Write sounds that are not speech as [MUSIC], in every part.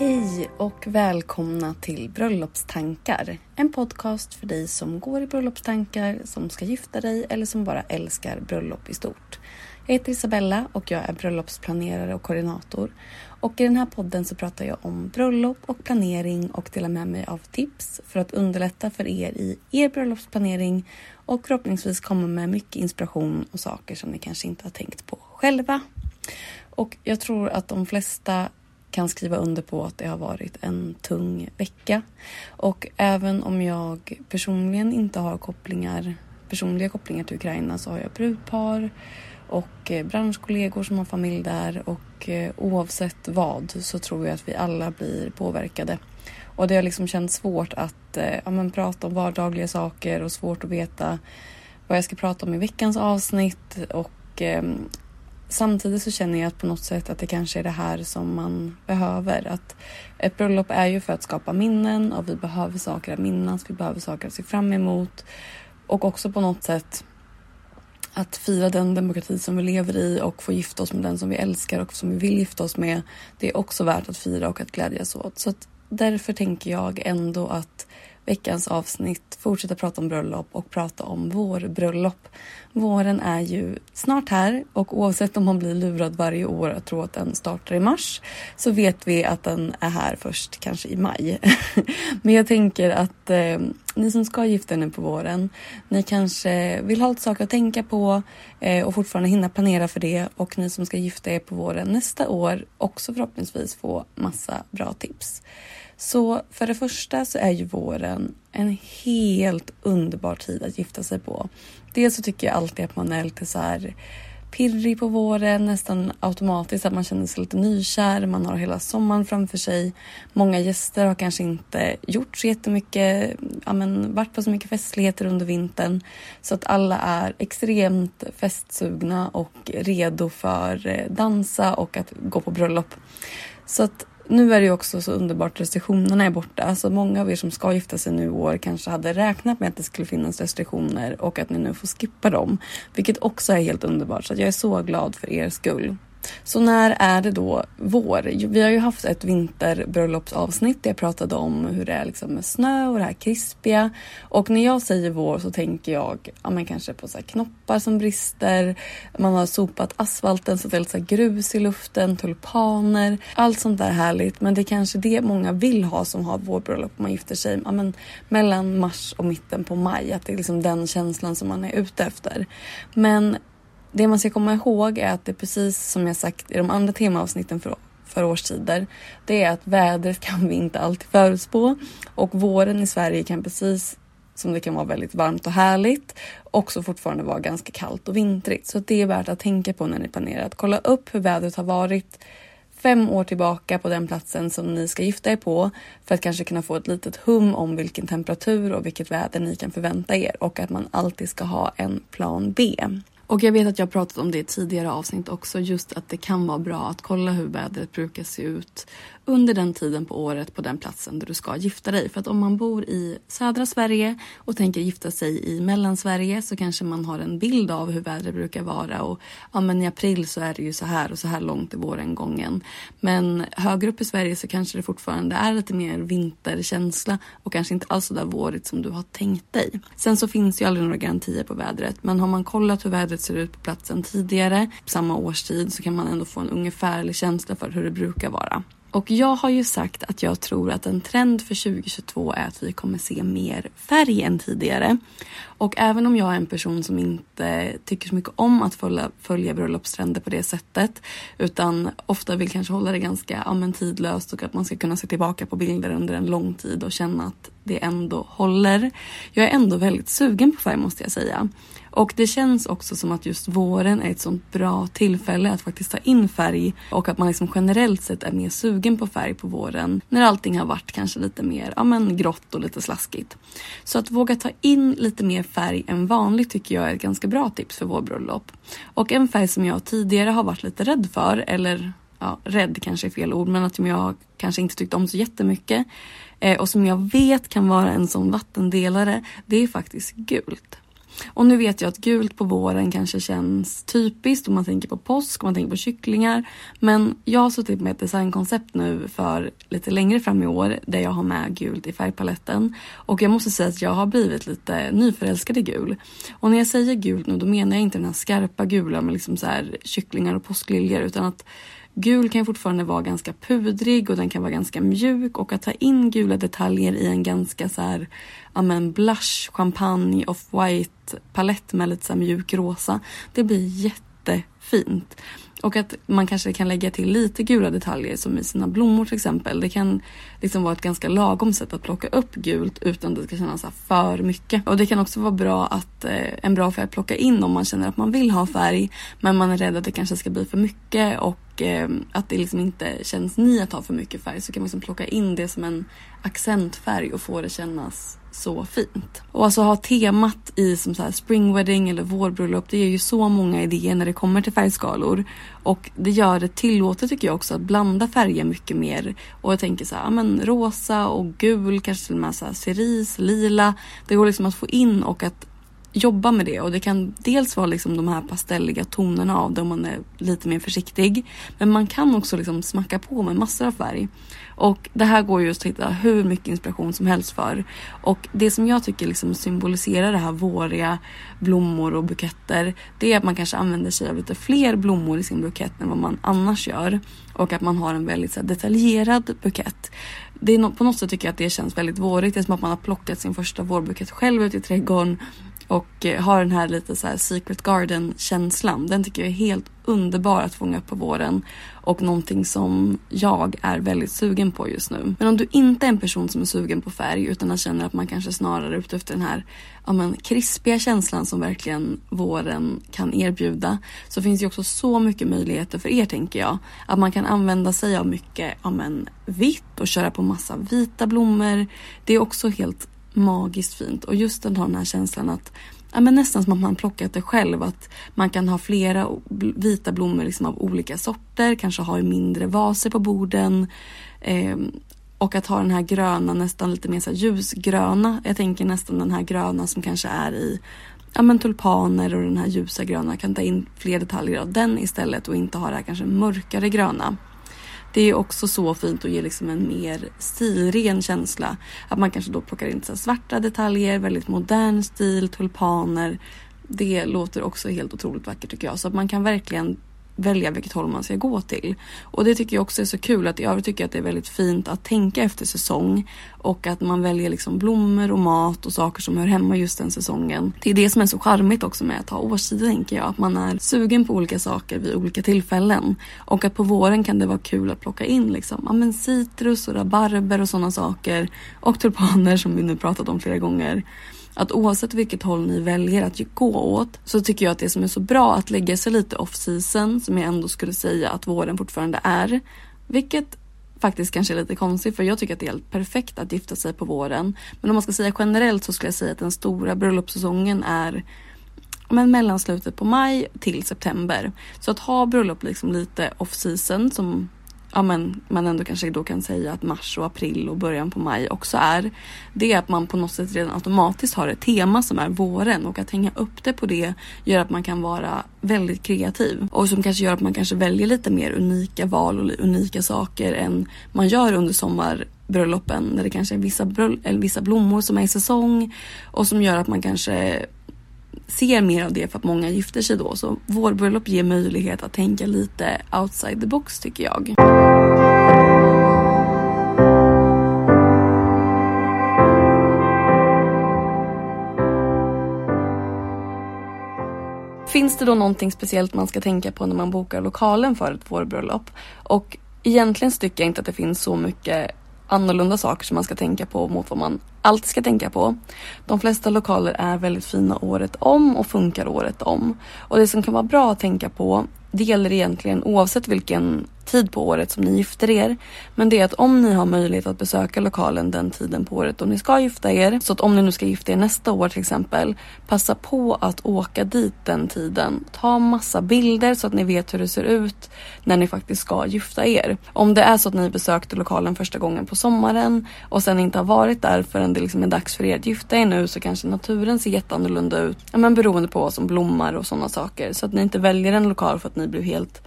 Hej och välkomna till Bröllopstankar. En podcast för dig som går i bröllopstankar, som ska gifta dig eller som bara älskar bröllop i stort. Jag heter Isabella och jag är bröllopsplanerare och koordinator. Och i den här podden så pratar jag om bröllop och planering och delar med mig av tips för att underlätta för er i er bröllopsplanering och förhoppningsvis komma med mycket inspiration och saker som ni kanske inte har tänkt på själva. Och jag tror att de flesta kan skriva under på att det har varit en tung vecka. Och även om jag personligen inte har kopplingar, personliga kopplingar till Ukraina så har jag brudpar och eh, branschkollegor som har familj där och eh, oavsett vad så tror jag att vi alla blir påverkade. Och det har liksom känts svårt att eh, ja, men, prata om vardagliga saker och svårt att veta vad jag ska prata om i veckans avsnitt och eh, samtidigt så känner jag att på något sätt att det kanske är det här som man behöver. Att ett bröllop är ju för att skapa minnen och vi behöver saker att minnas, vi behöver saker att se fram emot och också på något sätt att fira den demokrati som vi lever i och få gifta oss med den som vi älskar och som vi vill gifta oss med. Det är också värt att fira och att glädjas åt. Så att därför tänker jag ändå att veckans avsnitt fortsätta prata om bröllop och prata om vår bröllop. Våren är ju snart här och oavsett om man blir lurad varje år att tro att den startar i mars så vet vi att den är här först kanske i maj. [LAUGHS] Men jag tänker att eh, ni som ska gifta er nu på våren, ni kanske vill ha lite saker att tänka på eh, och fortfarande hinna planera för det och ni som ska gifta er på våren nästa år också förhoppningsvis få massa bra tips. Så för det första så är ju våren en helt underbar tid att gifta sig på. Dels så tycker jag alltid att man är lite så här pirrig på våren, nästan automatiskt att man känner sig lite nykär, man har hela sommaren framför sig. Många gäster har kanske inte gjort så jättemycket, ja men varit på så mycket festligheter under vintern så att alla är extremt festsugna och redo för eh, dansa och att gå på bröllop. Så att nu är det ju också så underbart restriktionerna är borta. Alltså många av er som ska gifta sig nu i år kanske hade räknat med att det skulle finnas restriktioner och att ni nu får skippa dem. Vilket också är helt underbart så jag är så glad för er skull. Så när är det då vår? Vi har ju haft ett vinterbröllopsavsnitt där jag pratade om hur det är liksom med snö och det här krispiga. Och när jag säger vår så tänker jag ja, men kanske på så knoppar som brister. Man har sopat asfalten så det är lite så grus i luften, tulpaner, allt sånt där härligt. Men det är kanske det många vill ha som har vårbröllop om man gifter sig ja, men mellan mars och mitten på maj. Att det är liksom den känslan som man är ute efter. Men det man ska komma ihåg är att det är precis som jag sagt i de andra temaavsnitten för, för årstider. Det är att vädret [LAUGHS] kan vi inte alltid förutspå och våren i Sverige kan precis som det kan vara väldigt varmt och härligt också fortfarande vara ganska kallt och vintrigt. Så det är värt att tänka på när ni planerar. Att kolla upp hur vädret har varit fem år tillbaka på den platsen som ni ska gifta er på för att kanske kunna få ett litet hum om vilken temperatur och vilket väder ni kan förvänta er och att man alltid ska ha en plan B. Och jag vet att jag har pratat om det i tidigare avsnitt också, just att det kan vara bra att kolla hur vädret brukar se ut under den tiden på året på den platsen där du ska gifta dig. För att om man bor i södra Sverige och tänker gifta sig i Mellansverige så kanske man har en bild av hur vädret brukar vara och ja men i april så är det ju så här och så här långt i vårengången. Men högre upp i Sverige så kanske det fortfarande är lite mer vinterkänsla och kanske inte alls så där vårigt som du har tänkt dig. Sen så finns ju aldrig några garantier på vädret men har man kollat hur vädret ser ut på platsen tidigare, samma årstid, så kan man ändå få en ungefärlig känsla för hur det brukar vara. Och jag har ju sagt att jag tror att en trend för 2022 är att vi kommer se mer färg än tidigare. Och även om jag är en person som inte tycker så mycket om att följa, följa bröllopstrender på det sättet utan ofta vill kanske hålla det ganska ja, men tidlöst och att man ska kunna se tillbaka på bilder under en lång tid och känna att det ändå håller. Jag är ändå väldigt sugen på färg måste jag säga. Och det känns också som att just våren är ett sånt bra tillfälle att faktiskt ta in färg och att man liksom generellt sett är mer sugen på färg på våren när allting har varit kanske lite mer ja, men grått och lite slaskigt. Så att våga ta in lite mer färg än vanligt tycker jag är ett ganska bra tips för vårbröllop. Och en färg som jag tidigare har varit lite rädd för eller ja, rädd kanske är fel ord, men att jag kanske inte tyckte om så jättemycket eh, och som jag vet kan vara en sån vattendelare, det är faktiskt gult. Och nu vet jag att gult på våren kanske känns typiskt om man tänker på påsk, om man tänker på kycklingar. Men jag har suttit med ett designkoncept nu för lite längre fram i år där jag har med gult i färgpaletten. Och jag måste säga att jag har blivit lite nyförälskad i gul. Och när jag säger gult nu då menar jag inte den här skarpa gula med liksom så här kycklingar och påskliljor utan att Gul kan fortfarande vara ganska pudrig och den kan vara ganska mjuk och att ta in gula detaljer i en ganska så här, amen, blush, champagne, off-white palett med lite så mjuk rosa. Det blir jättefint. Och att man kanske kan lägga till lite gula detaljer som i sina blommor till exempel. Det kan liksom vara ett ganska lagom sätt att plocka upp gult utan att det ska kännas för mycket. Och det kan också vara bra att, eh, en bra färg att plocka in om man känner att man vill ha färg men man är rädd att det kanske ska bli för mycket och eh, att det liksom inte känns ni att ha för mycket färg så kan man liksom plocka in det som en accentfärg och få det kännas så fint. Och alltså ha temat i som så här spring wedding eller vårbröllop, det ger ju så många idéer när det kommer till färgskalor. Och det gör det tillåtet tycker jag också att blanda färger mycket mer. Och jag tänker så här, men rosa och gul, kanske till och med så här cerise, lila. Det går liksom att få in och att jobba med det och det kan dels vara liksom de här pastelliga tonerna av det om man är lite mer försiktig. Men man kan också liksom smacka på med massor av färg. Och det här går ju att hitta hur mycket inspiration som helst för. Och det som jag tycker liksom symboliserar det här våriga blommor och buketter det är att man kanske använder sig av lite fler blommor i sin bukett än vad man annars gör. Och att man har en väldigt så här, detaljerad bukett. Det är no på något sätt tycker jag att det känns väldigt vårigt. Det är som att man har plockat sin första vårbukett själv ute i trädgården och eh, har den här lite så här Secret Garden känslan. Den tycker jag är helt underbar att fånga upp på våren och någonting som jag är väldigt sugen på just nu. Men om du inte är en person som är sugen på färg utan känner att man kanske snarare är ute efter den här ja, men, krispiga känslan som verkligen våren kan erbjuda så finns det också så mycket möjligheter för er tänker jag. Att man kan använda sig av mycket ja, men, vitt och köra på massa vita blommor. Det är också helt magiskt fint och just den har den här känslan att ja, men nästan som att man plockat det själv. Att man kan ha flera vita blommor liksom av olika sorter, kanske ha i mindre vaser på borden. Eh, och att ha den här gröna, nästan lite mer så ljusgröna. Jag tänker nästan den här gröna som kanske är i ja, men tulpaner och den här ljusa gröna. Kan ta in fler detaljer av den istället och inte ha det här kanske mörkare gröna. Det är också så fint att ge liksom en mer stilren känsla. Att man kanske då plockar in så svarta detaljer, väldigt modern stil, tulpaner. Det låter också helt otroligt vackert tycker jag. Så att man kan verkligen välja vilket håll man ska gå till. Och det tycker jag också är så kul att jag tycker att det är väldigt fint att tänka efter säsong. Och att man väljer liksom blommor och mat och saker som hör hemma just den säsongen. Det är det som är så charmigt också med att ha årstider tänker jag, att man är sugen på olika saker vid olika tillfällen. Och att på våren kan det vara kul att plocka in liksom, ja men citrus och rabarber och sådana saker. Och tulpaner som vi nu pratat om flera gånger att oavsett vilket håll ni väljer att gå åt så tycker jag att det som är så bra att lägga sig lite off season som jag ändå skulle säga att våren fortfarande är Vilket faktiskt kanske är lite konstigt för jag tycker att det är helt perfekt att gifta sig på våren. Men om man ska säga generellt så skulle jag säga att den stora bröllopssäsongen är men mellan slutet på maj till september. Så att ha bröllop liksom lite off season som ja, men man ändå kanske då kan säga att mars och april och början på maj också är. Det är att man på något sätt redan automatiskt har ett tema som är våren och att hänga upp det på det gör att man kan vara väldigt kreativ och som kanske gör att man kanske väljer lite mer unika val och unika saker än man gör under sommarbröllopen när det kanske är vissa, eller vissa blommor som är i säsong och som gör att man kanske ser mer av det för att många gifter sig då. Så vårbröllop ger möjlighet att tänka lite outside the box tycker jag. Finns det då någonting speciellt man ska tänka på när man bokar lokalen för ett vårbröllop? Och egentligen tycker jag inte att det finns så mycket annorlunda saker som man ska tänka på mot vad man alltid ska tänka på. De flesta lokaler är väldigt fina året om och funkar året om. Och det som kan vara bra att tänka på, det gäller egentligen oavsett vilken tid på året som ni gifter er. Men det är att om ni har möjlighet att besöka lokalen den tiden på året då ni ska gifta er. Så att om ni nu ska gifta er nästa år till exempel. Passa på att åka dit den tiden. Ta massa bilder så att ni vet hur det ser ut när ni faktiskt ska gifta er. Om det är så att ni besökte lokalen första gången på sommaren och sen inte har varit där förrän det liksom är dags för er att gifta er nu så kanske naturen ser jätteannorlunda ut. men beroende på vad som blommar och sådana saker. Så att ni inte väljer en lokal för att ni blir helt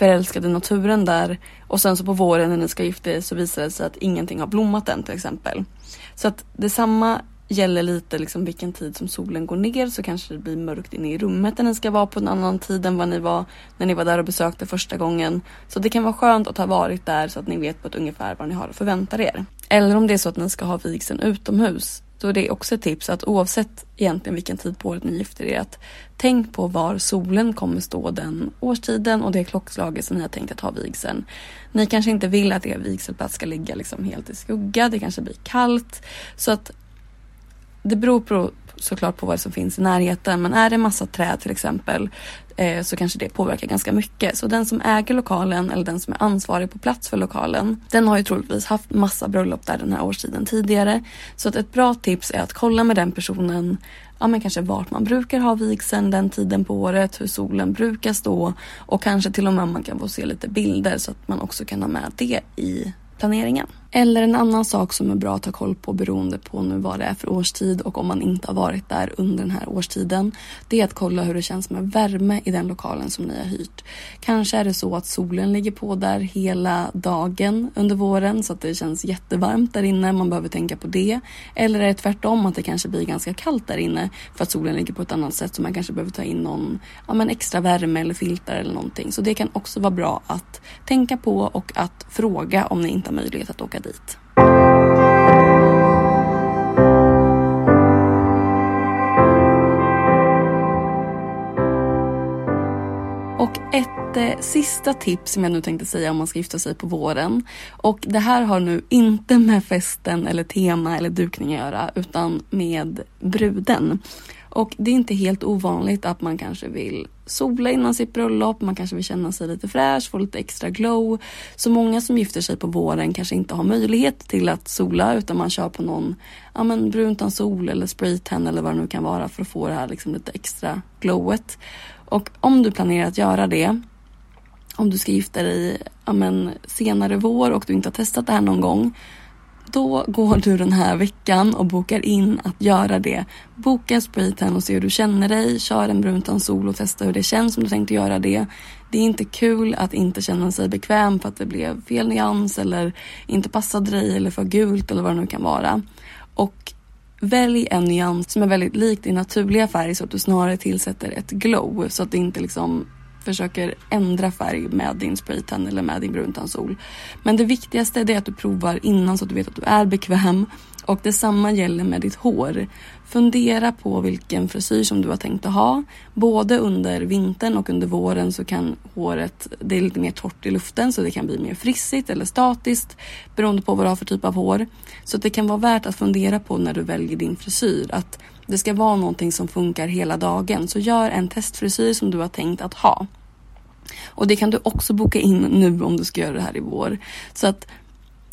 förälskade naturen där och sen så på våren när ni ska gifta er så visar det sig att ingenting har blommat än till exempel. Så att detsamma gäller lite liksom vilken tid som solen går ner så kanske det blir mörkt inne i rummet när ni ska vara på en annan tid än vad ni var när ni var där och besökte första gången. Så det kan vara skönt att ha varit där så att ni vet på ett ungefär vad ni har att förvänta er. Eller om det är så att ni ska ha vigseln utomhus då är det också ett tips att oavsett egentligen vilken tid på året ni gifter er att tänk på var solen kommer stå den årstiden och det klockslaget som ni har tänkt att ha vigseln. Ni kanske inte vill att er vigselplats ska ligga liksom helt i skugga, det kanske blir kallt. Så att det beror på såklart på vad som finns i närheten men är det massa träd till exempel eh, så kanske det påverkar ganska mycket. Så den som äger lokalen eller den som är ansvarig på plats för lokalen den har ju troligtvis haft massa bröllop där den här årstiden tidigare. Så att ett bra tips är att kolla med den personen ja, men kanske vart man brukar ha vigseln den tiden på året, hur solen brukar stå och kanske till och med man kan få se lite bilder så att man också kan ha med det i planeringen. Eller en annan sak som är bra att ha koll på beroende på nu vad det är för årstid och om man inte har varit där under den här årstiden. Det är att kolla hur det känns med värme i den lokalen som ni har hyrt. Kanske är det så att solen ligger på där hela dagen under våren så att det känns jättevarmt där inne. Man behöver tänka på det. Eller är det tvärtom att det kanske blir ganska kallt där inne för att solen ligger på ett annat sätt så man kanske behöver ta in någon ja, men extra värme eller filtar eller någonting. Så det kan också vara bra att tänka på och att fråga om ni inte har möjlighet att åka dit. Och ett eh, sista tips som jag nu tänkte säga om man ska gifta sig på våren. Och det här har nu inte med festen eller tema eller dukning att göra utan med bruden. Och det är inte helt ovanligt att man kanske vill sola innan sitt bröllop, man kanske vill känna sig lite fräsch, få lite extra glow. Så många som gifter sig på våren kanske inte har möjlighet till att sola utan man kör på någon ja, men bruntan sol eller spraytan eller vad det nu kan vara för att få det här liksom lite extra glowet. Och om du planerar att göra det om du ska gifta dig ja, men, senare vår och du inte har testat det här någon gång då går du den här veckan och bokar in att göra det. Boka spraytan och se hur du känner dig. Kör en bruntan sol och testa hur det känns om du tänkte göra det. Det är inte kul att inte känna sig bekväm för att det blev fel nyans eller inte passade dig eller för gult eller vad det nu kan vara. Och välj en nyans som är väldigt lik din naturliga färg så att du snarare tillsätter ett glow så att det inte liksom försöker ändra färg med din spraytan eller med din bruntansol. Men det viktigaste är att du provar innan så att du vet att du är bekväm. Och detsamma gäller med ditt hår. Fundera på vilken frisyr som du har tänkt att ha. Både under vintern och under våren så kan håret, det är lite mer torrt i luften så det kan bli mer frissigt eller statiskt beroende på vad du har för typ av hår. Så det kan vara värt att fundera på när du väljer din frisyr att det ska vara någonting som funkar hela dagen. Så gör en testfrisyr som du har tänkt att ha. Och det kan du också boka in nu om du ska göra det här i vår. Så att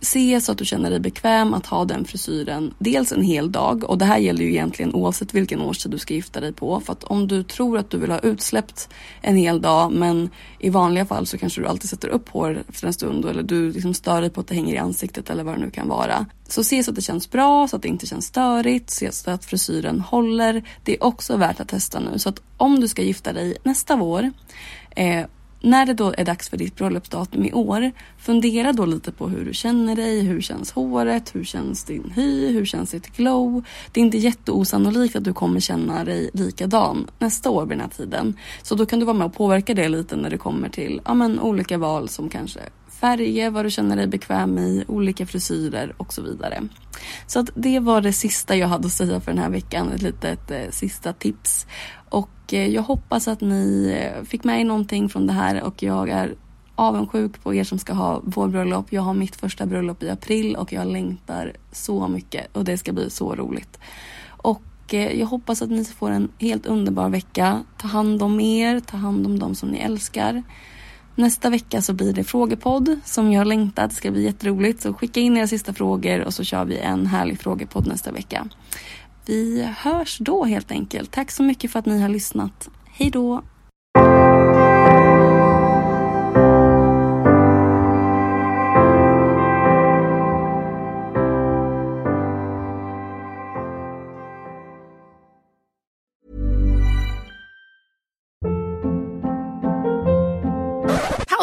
se så att du känner dig bekväm att ha den frisyren dels en hel dag och det här gäller ju egentligen oavsett vilken årstid du ska gifta dig på för att om du tror att du vill ha utsläppt en hel dag men i vanliga fall så kanske du alltid sätter upp hår efter en stund eller du liksom stör dig på att det hänger i ansiktet eller vad det nu kan vara. Så se så att det känns bra, så att det inte känns störigt, se så att frisyren håller. Det är också värt att testa nu så att om du ska gifta dig nästa vår eh, när det då är dags för ditt bröllopsdatum i år, fundera då lite på hur du känner dig, hur känns håret, hur känns din hy, hur känns ditt glow. Det är inte jätteosannolikt att du kommer känna dig likadan nästa år vid den här tiden. Så då kan du vara med och påverka det lite när det kommer till ja, men, olika val som kanske färger, vad du känner dig bekväm i, olika frisyrer och så vidare. Så att det var det sista jag hade att säga för den här veckan, ett litet eh, sista tips. Och eh, jag hoppas att ni eh, fick med er någonting från det här och jag är avundsjuk på er som ska ha vårbröllop. Jag har mitt första bröllop i april och jag längtar så mycket och det ska bli så roligt. Och eh, jag hoppas att ni får en helt underbar vecka. Ta hand om er, ta hand om dem som ni älskar. Nästa vecka så blir det frågepodd som jag längtat. Det ska bli jätteroligt. Så skicka in era sista frågor och så kör vi en härlig frågepodd nästa vecka. Vi hörs då helt enkelt. Tack så mycket för att ni har lyssnat. Hej då!